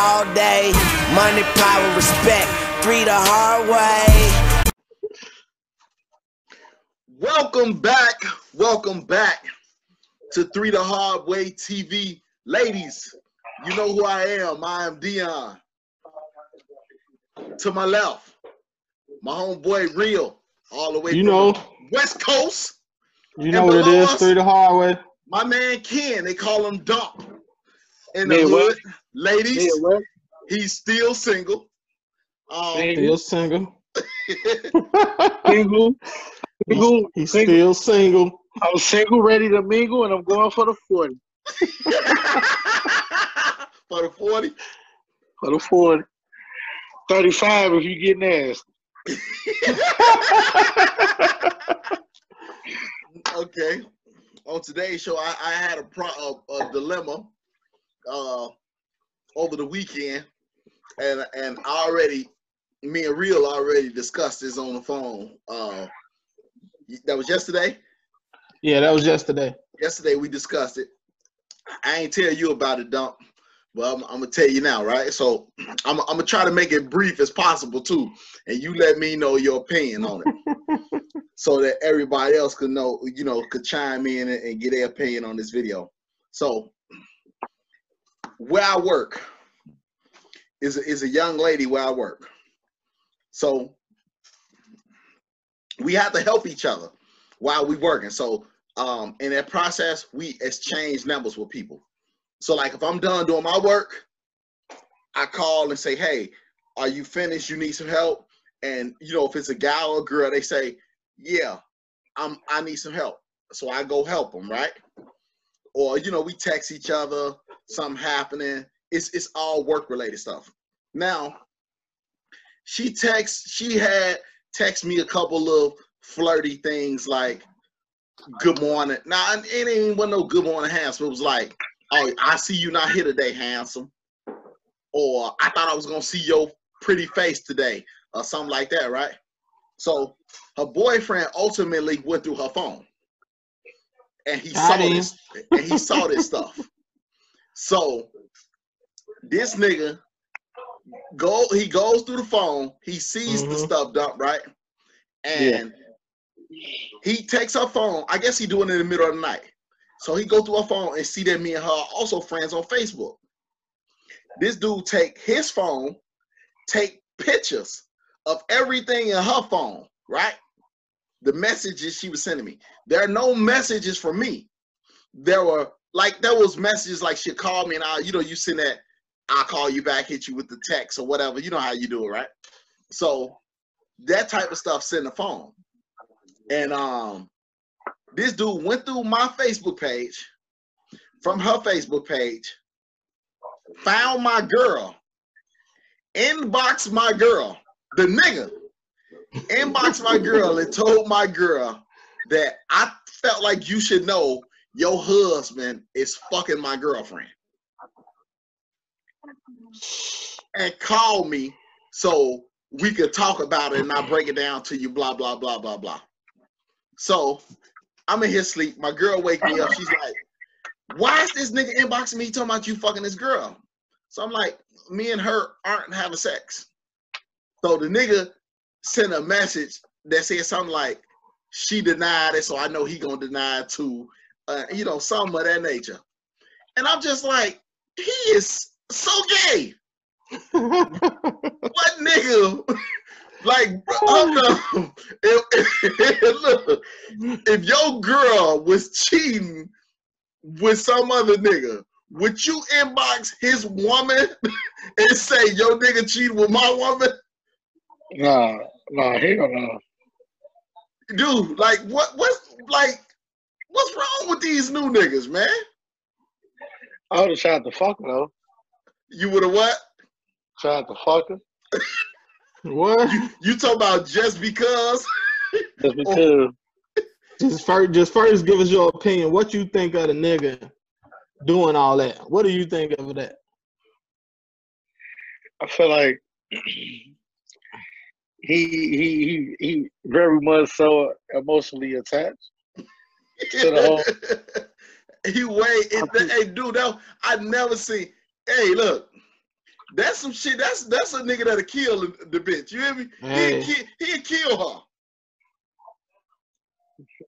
all day. Money, power, respect. Three the hard way. Welcome back. Welcome back to Three the Hard Way TV. Ladies, you know who I am. I am Deion. To my left, my homeboy Real, all the way You from know, the West Coast. you know what it is, below us- through the hard way. My man Ken, they call him Dump. In the hood, what? ladies, he's still single. Um, Still single. Single, single, He's single. still single. I'm single, ready to mingle, and I'm going for the 40. for the 40. For the 40. 35 if you get nasty. okay. On today's show, I, I had a, pro, a, a dilemma uh, over the weekend, and and I already, me and Real already discussed this on the phone. Uh, that was yesterday. Yeah, that was yesterday. Yesterday we discussed it. I ain't tell you about it, dump, but I'm, I'm gonna tell you now, right? So I'm, I'm gonna try to make it brief as possible too, and you let me know your opinion on it. so that everybody else could know, you know, could chime in and, and get their opinion on this video. So, where I work is is a young lady where I work. So, we have to help each other while we working. So, um, in that process, we exchange numbers with people. So, like, if I'm done doing my work, I call and say, "Hey, are you finished? You need some help?" And you know, if it's a guy or a girl, they say, yeah, I'm I need some help. So I go help them, right? Or you know, we text each other, something happening. It's it's all work related stuff. Now, she texts, she had text me a couple of flirty things like good morning. Now it ain't even no good morning handsome. It was like, oh, I see you not here today, handsome. Or I thought I was gonna see your pretty face today, or something like that, right? So her boyfriend ultimately went through her phone and he Got saw him. this and he saw this stuff. So this nigga go he goes through the phone. He sees the Mhm. stuff dump right? And he takes her phone. I guess he doing it in the middle of the night. So he go through her phone and see that me and her are also friends on facebook. This dude take his phone take pictures of everything in her phone, right? The messages she was sending me. There are no messages for me. There were like there was messages like she called me and I, you know, you send that, I'll call you back, hit you with the text or whatever. You know how you do it, right? So that type of stuff sent the phone. And um this dude went through my Facebook page from her Facebook page, found my girl, inboxed my girl, the nigga, inboxed my girl and told my girl that I felt like you should know your husband is fucking my girlfriend. And call me so we could talk about it and I break it down to you, blah, blah, blah, blah, blah. So I'm in his sleep. My girl wake me up. She's like, why is this nigga inboxing me talking about you fucking this girl? So I'm like, me and her aren't having sex. So the nigga sent a message that said something like, she denied it, so I know he gonna deny it too. Uh, you know, something of that nature. And I'm just like, he is so gay. What nigga? like, bro, I'm if, look, if your girl was cheating with some other nigga, would you inbox his woman and say your nigga cheated with my woman? Nah, nah, hell no. Dude, like what what's like what's wrong with these new niggas, man? I would have tried to fuck her, though. You would have what? Tried to fuck her. what? You talk about just because? Just because. Oh. Just first, just first, give us your opinion. What you think of the nigga doing all that? What do you think of that? I feel like he he he he very much so emotionally attached. To the whole- he way it, hey dude, that, I never see. Hey, look, That's some shit. That's that's a nigga that'll kill the, bitch. You hear me? Hey. Ki- he'd kill her.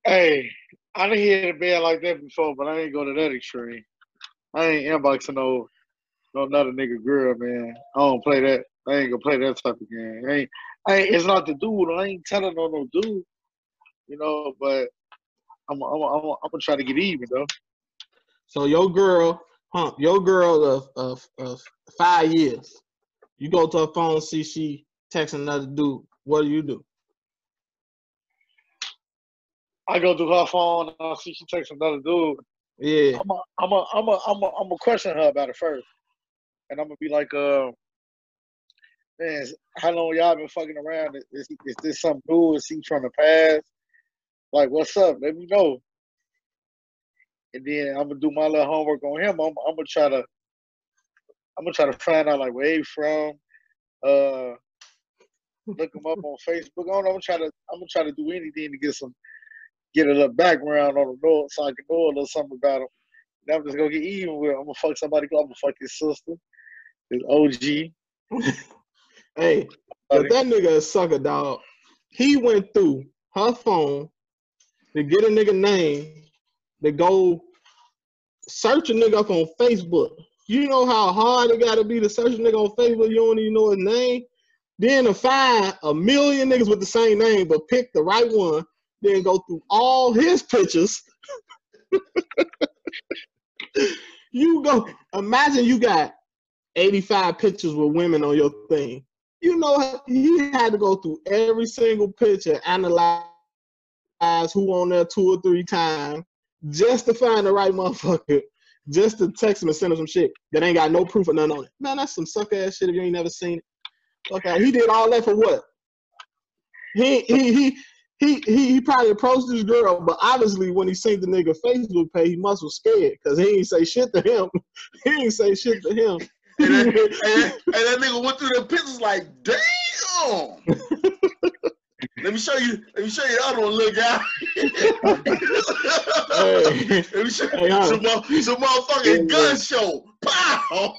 Hey, I didn't hear a band like that before, but I ain't go to that extreme. I ain't inboxing no no another nigga girl, man. I don't play that. I ain't gonna play that type of game. I ain't, I it's not the dude. I ain't telling on no dude. You know, but I'm I'm I'm, I'm gonna try to get even though. So your girl, huh? Your girl of of, of five years. You go to her phone, see she texting another dude. What do you do? I go to her phone and I see she takes another dude. Yeah. I'm a, I'm a, I'm a, I'm a, I'm a question her about it first, and I'm gonna be like, uh, man, how long y'all been fucking around? Is, is this something new? Is he trying to pass? Like, what's up? Let me know. And then I'm gonna do my little homework on him. I'm, I'm gonna try to, I'm gonna try to find out like where he from. Uh, look him up on Facebook. I'm gonna try to, I'm gonna try to do anything to get some, get a little background on him, so I can know a little something about him. And I'm just gonna get even with. him. I'm gonna fuck somebody. I'm gonna fuck his sister, his OG. Hey, but that nigga a sucker dog. He went through her phone to get a nigga name to go search a nigga up on Facebook. You know how hard it gotta be to search a nigga on Facebook, you don't even know his name. Then to find a million niggas with the same name, but pick the right one, then go through all his pictures. you go imagine you got 85 pictures with women on your thing. You know, he had to go through every single picture, analyze who on there two or three times, just to find the right motherfucker, just to text him and send him some shit that ain't got no proof or nothing on it. Man, that's some suck ass shit if you ain't never seen it. Okay, he did all that for what? He he he he he, he probably approached this girl, but obviously when he seen the nigga Facebook page, he must was scared because he ain't say shit to him. he ain't say shit to him. And that, and, that, and that nigga went through the pictures like, damn. let me show you. Let me show you the other one, little guy. Hey. let me show Hey, you some, some motherfucking gun show. Pow.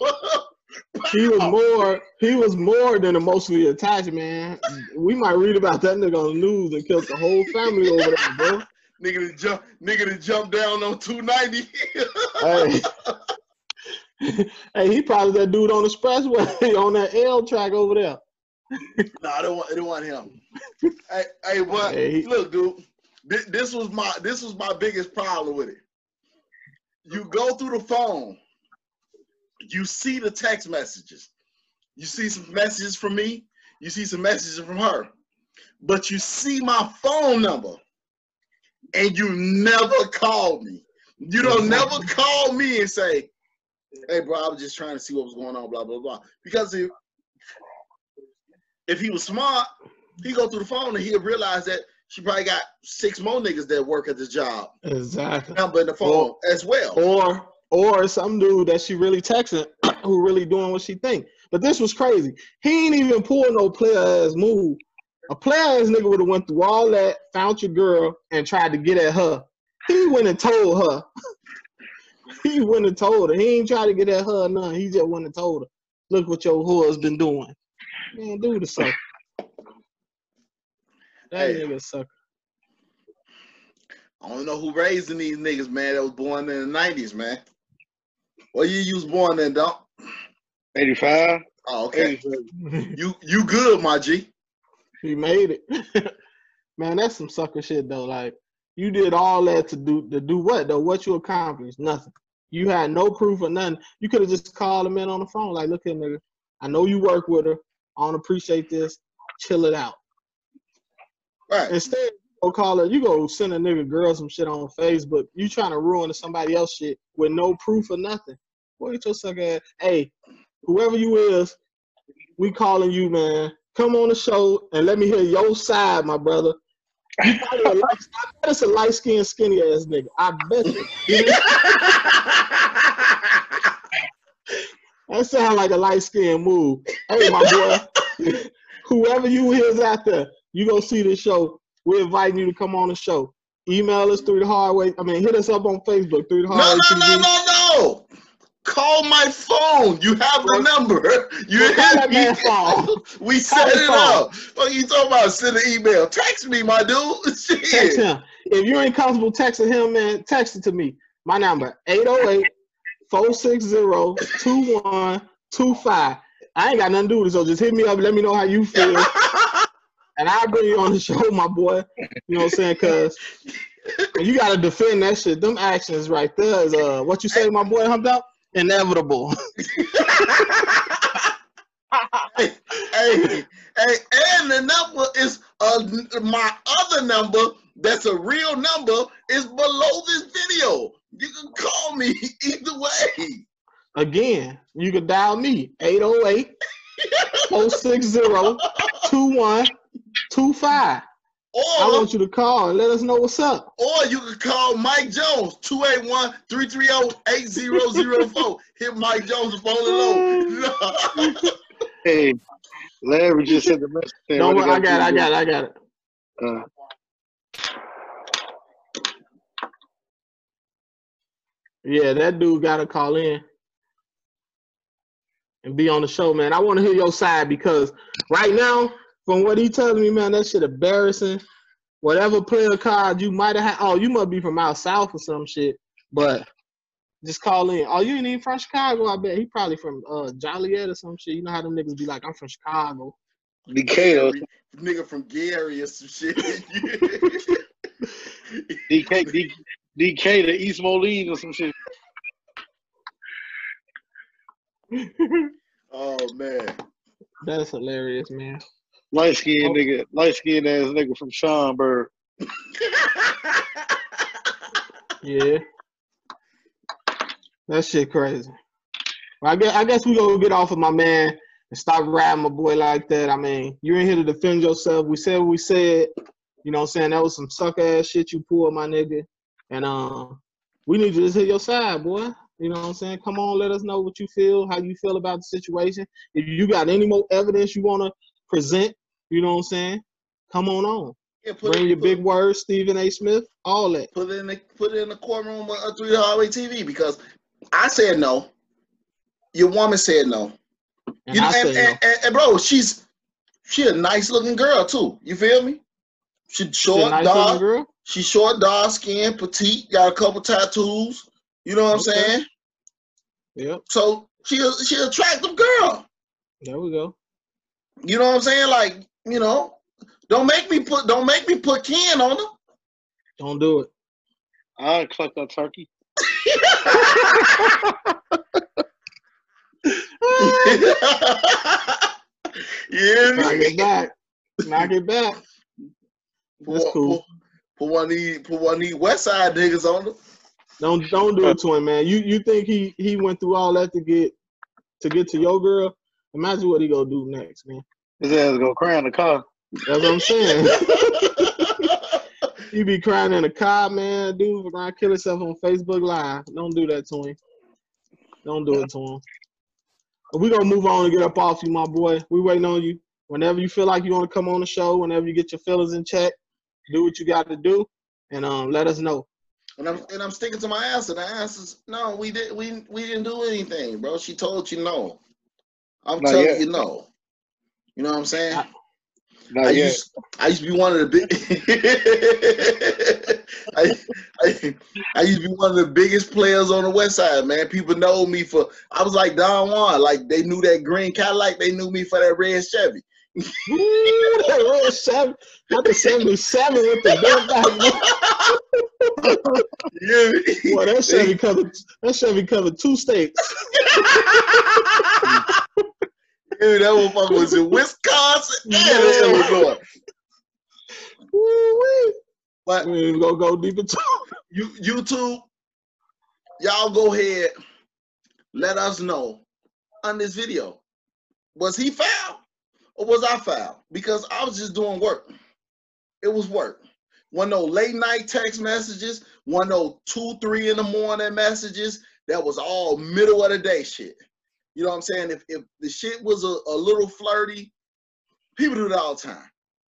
he was more he was more than emotionally attached, man. We might read about that nigga on the news and killed the whole family over there, bro. nigga to jump. Nigga to jump down on two ninety. Hey. hey, he probably that dude on the expressway on that L track over there. no, I don't want. I don't want him. hey, hey, but Hey, look, dude. This, this was my. This was my biggest problem with it. You go through the phone. You see the text messages. You see some messages from me. You see some messages from her. But you see my phone number, and you never call me. You don't never call me and say, "Hey, bro, I was just trying to see what was going on." Blah blah blah. Because if if he was smart, he go through the phone and he'll realize that she probably got six more niggas that work at this job Exactly. number in the phone as well. Or or some dude that she really texting who really doing what she think. But this was crazy. He ain't even pull no player ass move. A player ass nigga would have went through all that, found your girl, and tried to get at her. He went and told her. he wouldn't have told her. He ain't try to get at her or nothing. He just wouldn't have told her. Look what your whore's been doing. Man, do the sucker. That Hey. nigga sucker. I don't know who raising these niggas, man. That was born in the nineties, man. What year you was born in, dog? 85. Oh, okay. 87. You you good, my G. He made it. Man, that's some sucker shit though. Like you did all that to do to do what though? What you accomplished? Nothing. You had no proof or nothing. You could have just called him in on the phone, like, look here, nigga. I know you work with her. I don't appreciate this. Chill it out. Right. Instead, you go call her, you go send a nigga girl some shit on Facebook. You trying to ruin somebody else shit with no proof or nothing. Boy, get your sucker ass. Hey, whoever you is, we calling you, man. Come on the show and let me hear your side, my brother. You probably a light, I bet it's a light skinned, skinny ass nigga. I bet you. That sound like a light skinned move. Hey, my boy, whoever you is out there, you go see this show. We're inviting you to come on the show. Email us Three the hard way. I mean, hit us up on Facebook through the no, hard no, way no, TV. no, no. Call my phone. You have the number. You hit me. phone. We set it phone. up. What you talking about? Send an email. Text me, my dude. Text him. If you ain't comfortable texting him, man, text it to me. My number 808 460 2125. I ain't got nothing to do with it, so just hit me up. Let me know how you feel. and I'll bring you on the show, my boy. You know what I'm saying? Because you got to defend that shit. Them actions right there is, uh, what you say, my boy, humped up? Inevitable. hey, hey, hey, and the number is uh, my other number. That's a real number. Is below this video. You can call me either way. Again, you can dial me 808 460 2125. I want you to call and let us know what's up. or you can call Mike Jones 281-330-8004. Hit Mike Jones phone low. Hey, Larry just sent the message. saying Don't worry, I got it, I gotta got it, I got it. Uh, Yeah, that dude got to call in and be on the show, man. I want to hear your side because right now, from what he telling me, man, that shit embarrassing. Whatever player card you might have had, oh, you must be from out south or some shit, but just call in. Oh, you ain't even from Chicago, I bet. He probably from uh, Joliet or some shit. You know how them niggas be like, I'm from Chicago. Decatur, Nigga from Gary or some shit. DK, D, DK to East Moline or some shit. oh man. That's hilarious, man. Light skinned Oh. nigga, light skinned ass nigga from Schaumburg. Yeah. That shit crazy. I guess I guess we gonna get off of my man and stop riding my boy like that. I mean, you ain't here to defend yourself. We said what we said. You know what I'm saying? That was some suck ass shit you pulled, my nigga. And um, we need you to just hit your side, boy. You know what I'm saying? Come on, let us know what you feel, how you feel about the situation. If you got any more evidence you wanna present, you know what I'm saying? Come on on. Yeah, Bring your big words, Stephen A. Smith, all that. put it in the put it in the courtroom of Three Highway TV because I said no. Your woman said no. And you know, I and, say no. and, and, and bro, she's she a nice looking girl too. You feel me? She She a short, nice looking dark. girl. She short, dark skin, petite, got a couple tattoos. You know what I'm saying? Yep, So she she attractive girl. there we go. You know what I'm saying? Like, you know, don't make me put don't make me put Ken on her. Don't do it. I collect that turkey. yeah, Knock it back. Knock it back. That's Put, cool. put, put one of these put one of these West Side niggas on her. Don't don't do it to him, man. You you think he he went through all that to get to get to your girl? Imagine what he gonna do next, man. His ass gonna cry in the car. That's what I'm saying. you be crying in the car, man. Dude, around kill himself on Facebook Live. Don't do that to him. Don't do it to him. But we gonna move on and get up off you, my boy. We waiting on you. Whenever you feel like you want to come on the show, whenever you get your feelings in check, do what you got to do, and um, let us know. And I'm and I'm sticking to my answer. The answer is no, we didn't we we didn't do anything, bro. She told you no. I'm Not telling yet. you no. You know what I'm saying? I- Not I yet. used I used to be one of the big I, I, I used to be one of the biggest players on the west side, man. People know me for I was like Don Juan. Like they knew that green Cadillac, they knew me for that red Chevy. Ooh, that red seven, not the seventy-seven with the belt back. Yeah. Boy, that Chevy covered that Chevy covered two states. Dude, that motherfucker was in Wisconsin and in Illinois. Woo-wee. But We ain't gonna go deep into you YouTube, y'all go ahead, let us know on this video. Was he foul or was I foul? Because I was just doing work. It was work. One no late night text messages, one no two, three in the morning messages. That was all middle of the day shit. You know what I'm saying? If if the shit was a, a little flirty, people do it all the time.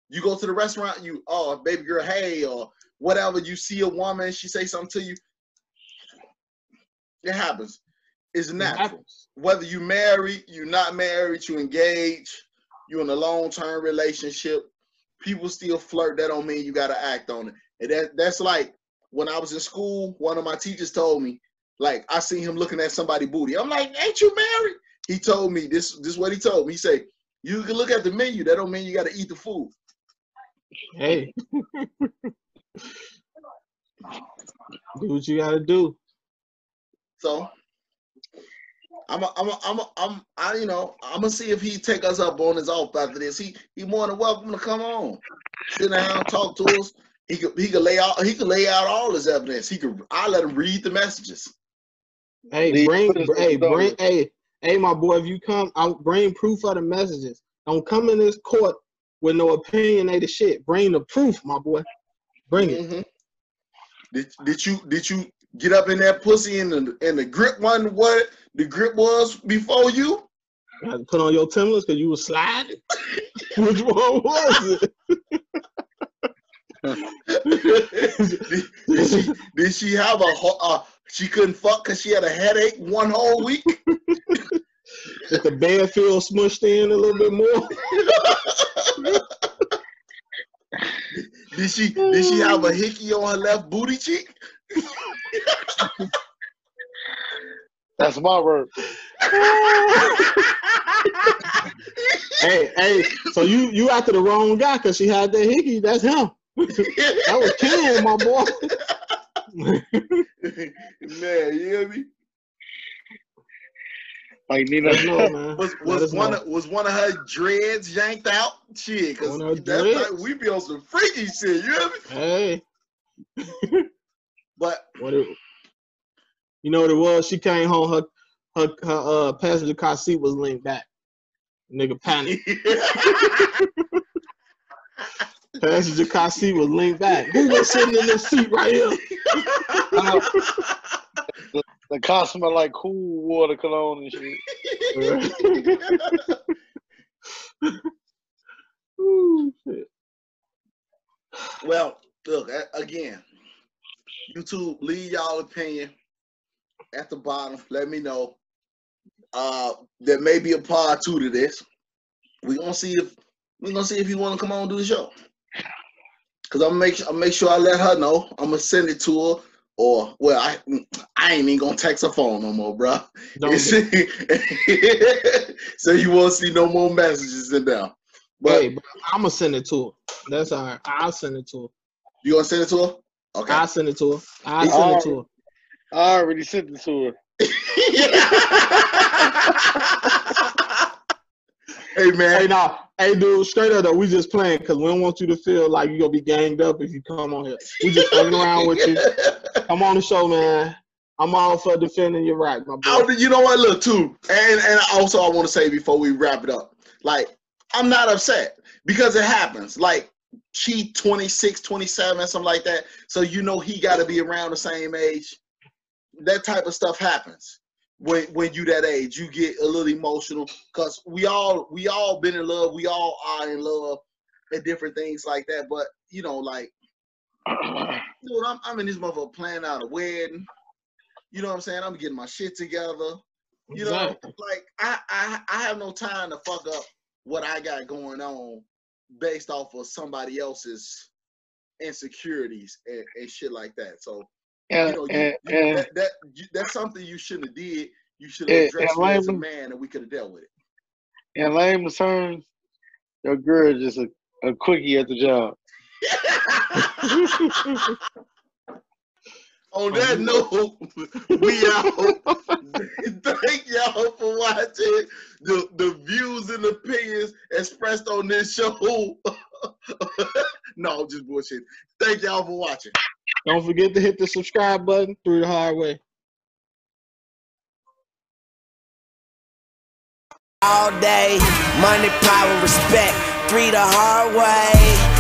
You go to the restaurant, you oh baby girl, hey, or whatever. You see a woman, she say something to you. It happens. It's natural. Whether you married, you're not married, you engaged, you're in a long term relationship, people still flirt. That don't mean you got to act on it. And that that's like when I was in school. One of my teachers told me, like I seen him looking at somebody booty. I'm like, ain't you married? He told me this. This is what he told me. He said, you can look at the menu. That don't mean you got to eat the food. Hey, do what you gotta do. So I'm a, I'm a, I'm a, I'm I you know I'm gonna see if he take us up on his off after this. He he more than welcome to come on, sit down, talk to us. He could he could lay out he could lay out all his evidence. He could I let him read the messages. Hey, bring, hey, bring, hey, hey, my boy, if you come, I'll bring proof of the messages. Don't come in this court with no opinionated shit. Bring the proof, my boy. Bring it. Mhm. Did did you did you get up in that pussy and the and the grip one what the grip was before you? I had to put on your Timberlands because you was sliding. Which one was it? did, did she did she have a uh, she couldn't fuck because she had a headache one whole week? If the bed feel smushed in a little bit more. Did she did she have a hickey on her left booty cheek? That's my word. hey, hey, so you you after the wrong guy because she had that hickey. That's him. That was Ken, my boy. Man, you hear me? Like Nina. Know, man. Was was one know. of, was one of her dreads yanked out? Shit, cause One of that's like we be on some freaky shit. You hear me? Hey, But what it, you know what it was? She came home, her her her uh, passenger car seat was linked back. Nigga panic. Passenger car seat was linked back. Who was sitting in this seat right here? The car smell like cool water cologne and shit. Ooh, shit. well, look again. YouTube, leave y'all opinion at the bottom. Let me know. Uh, there may be a part two to this. We gonna see if we gonna see if you want to come on and do the show. Cause I'm make I'll make sure I let her know. I'm gonna send it to her. Or well, I I ain't even gonna text her phone no more, bro. Don't so you won't see no more messages in there. But hey, bro, I'm gonna send it to her. That's all right. I'll send it to her. you gonna send it to her? Okay. I'll send it to her. I'll send it to her. I already sent it to her. hey man, Hey, nah, hey, dude, straight up though, we just playing because we don't want you to feel like you're gonna be ganged up if you come on here. We just fucking around with you. Come on the show, man. I'm all for defending your right, my boy. Oh, you know what? Look, too, and and also I want to say before we wrap it up, like I'm not upset because it happens. Like she 26, 27, something like that. So you know he got to be around the same age. That type of stuff happens when when you that age. You get a little emotional because we all we all been in love. We all are in love and different things like that. But you know, like dude, I'm, I'm in this motherfucker planning out a wedding. You know what I'm saying? I'm getting my shit together. You know, like I, I I have no time to fuck up what I got going on based off of somebody else's insecurities and, and shit like that. So you know, you, and, you- and, that, that that's something you shouldn't have did. You should have addressed and as a man, and we could have dealt with it. in lame terms, your girl just a, a quickie at the job. On that note, we out. Thank y'all for watching. The the views and opinions expressed on this show. no, just bullshit. Thank y'all for watching. Don't forget to hit the subscribe button Three the hard way. all day. Money, power, respect, three the hard way.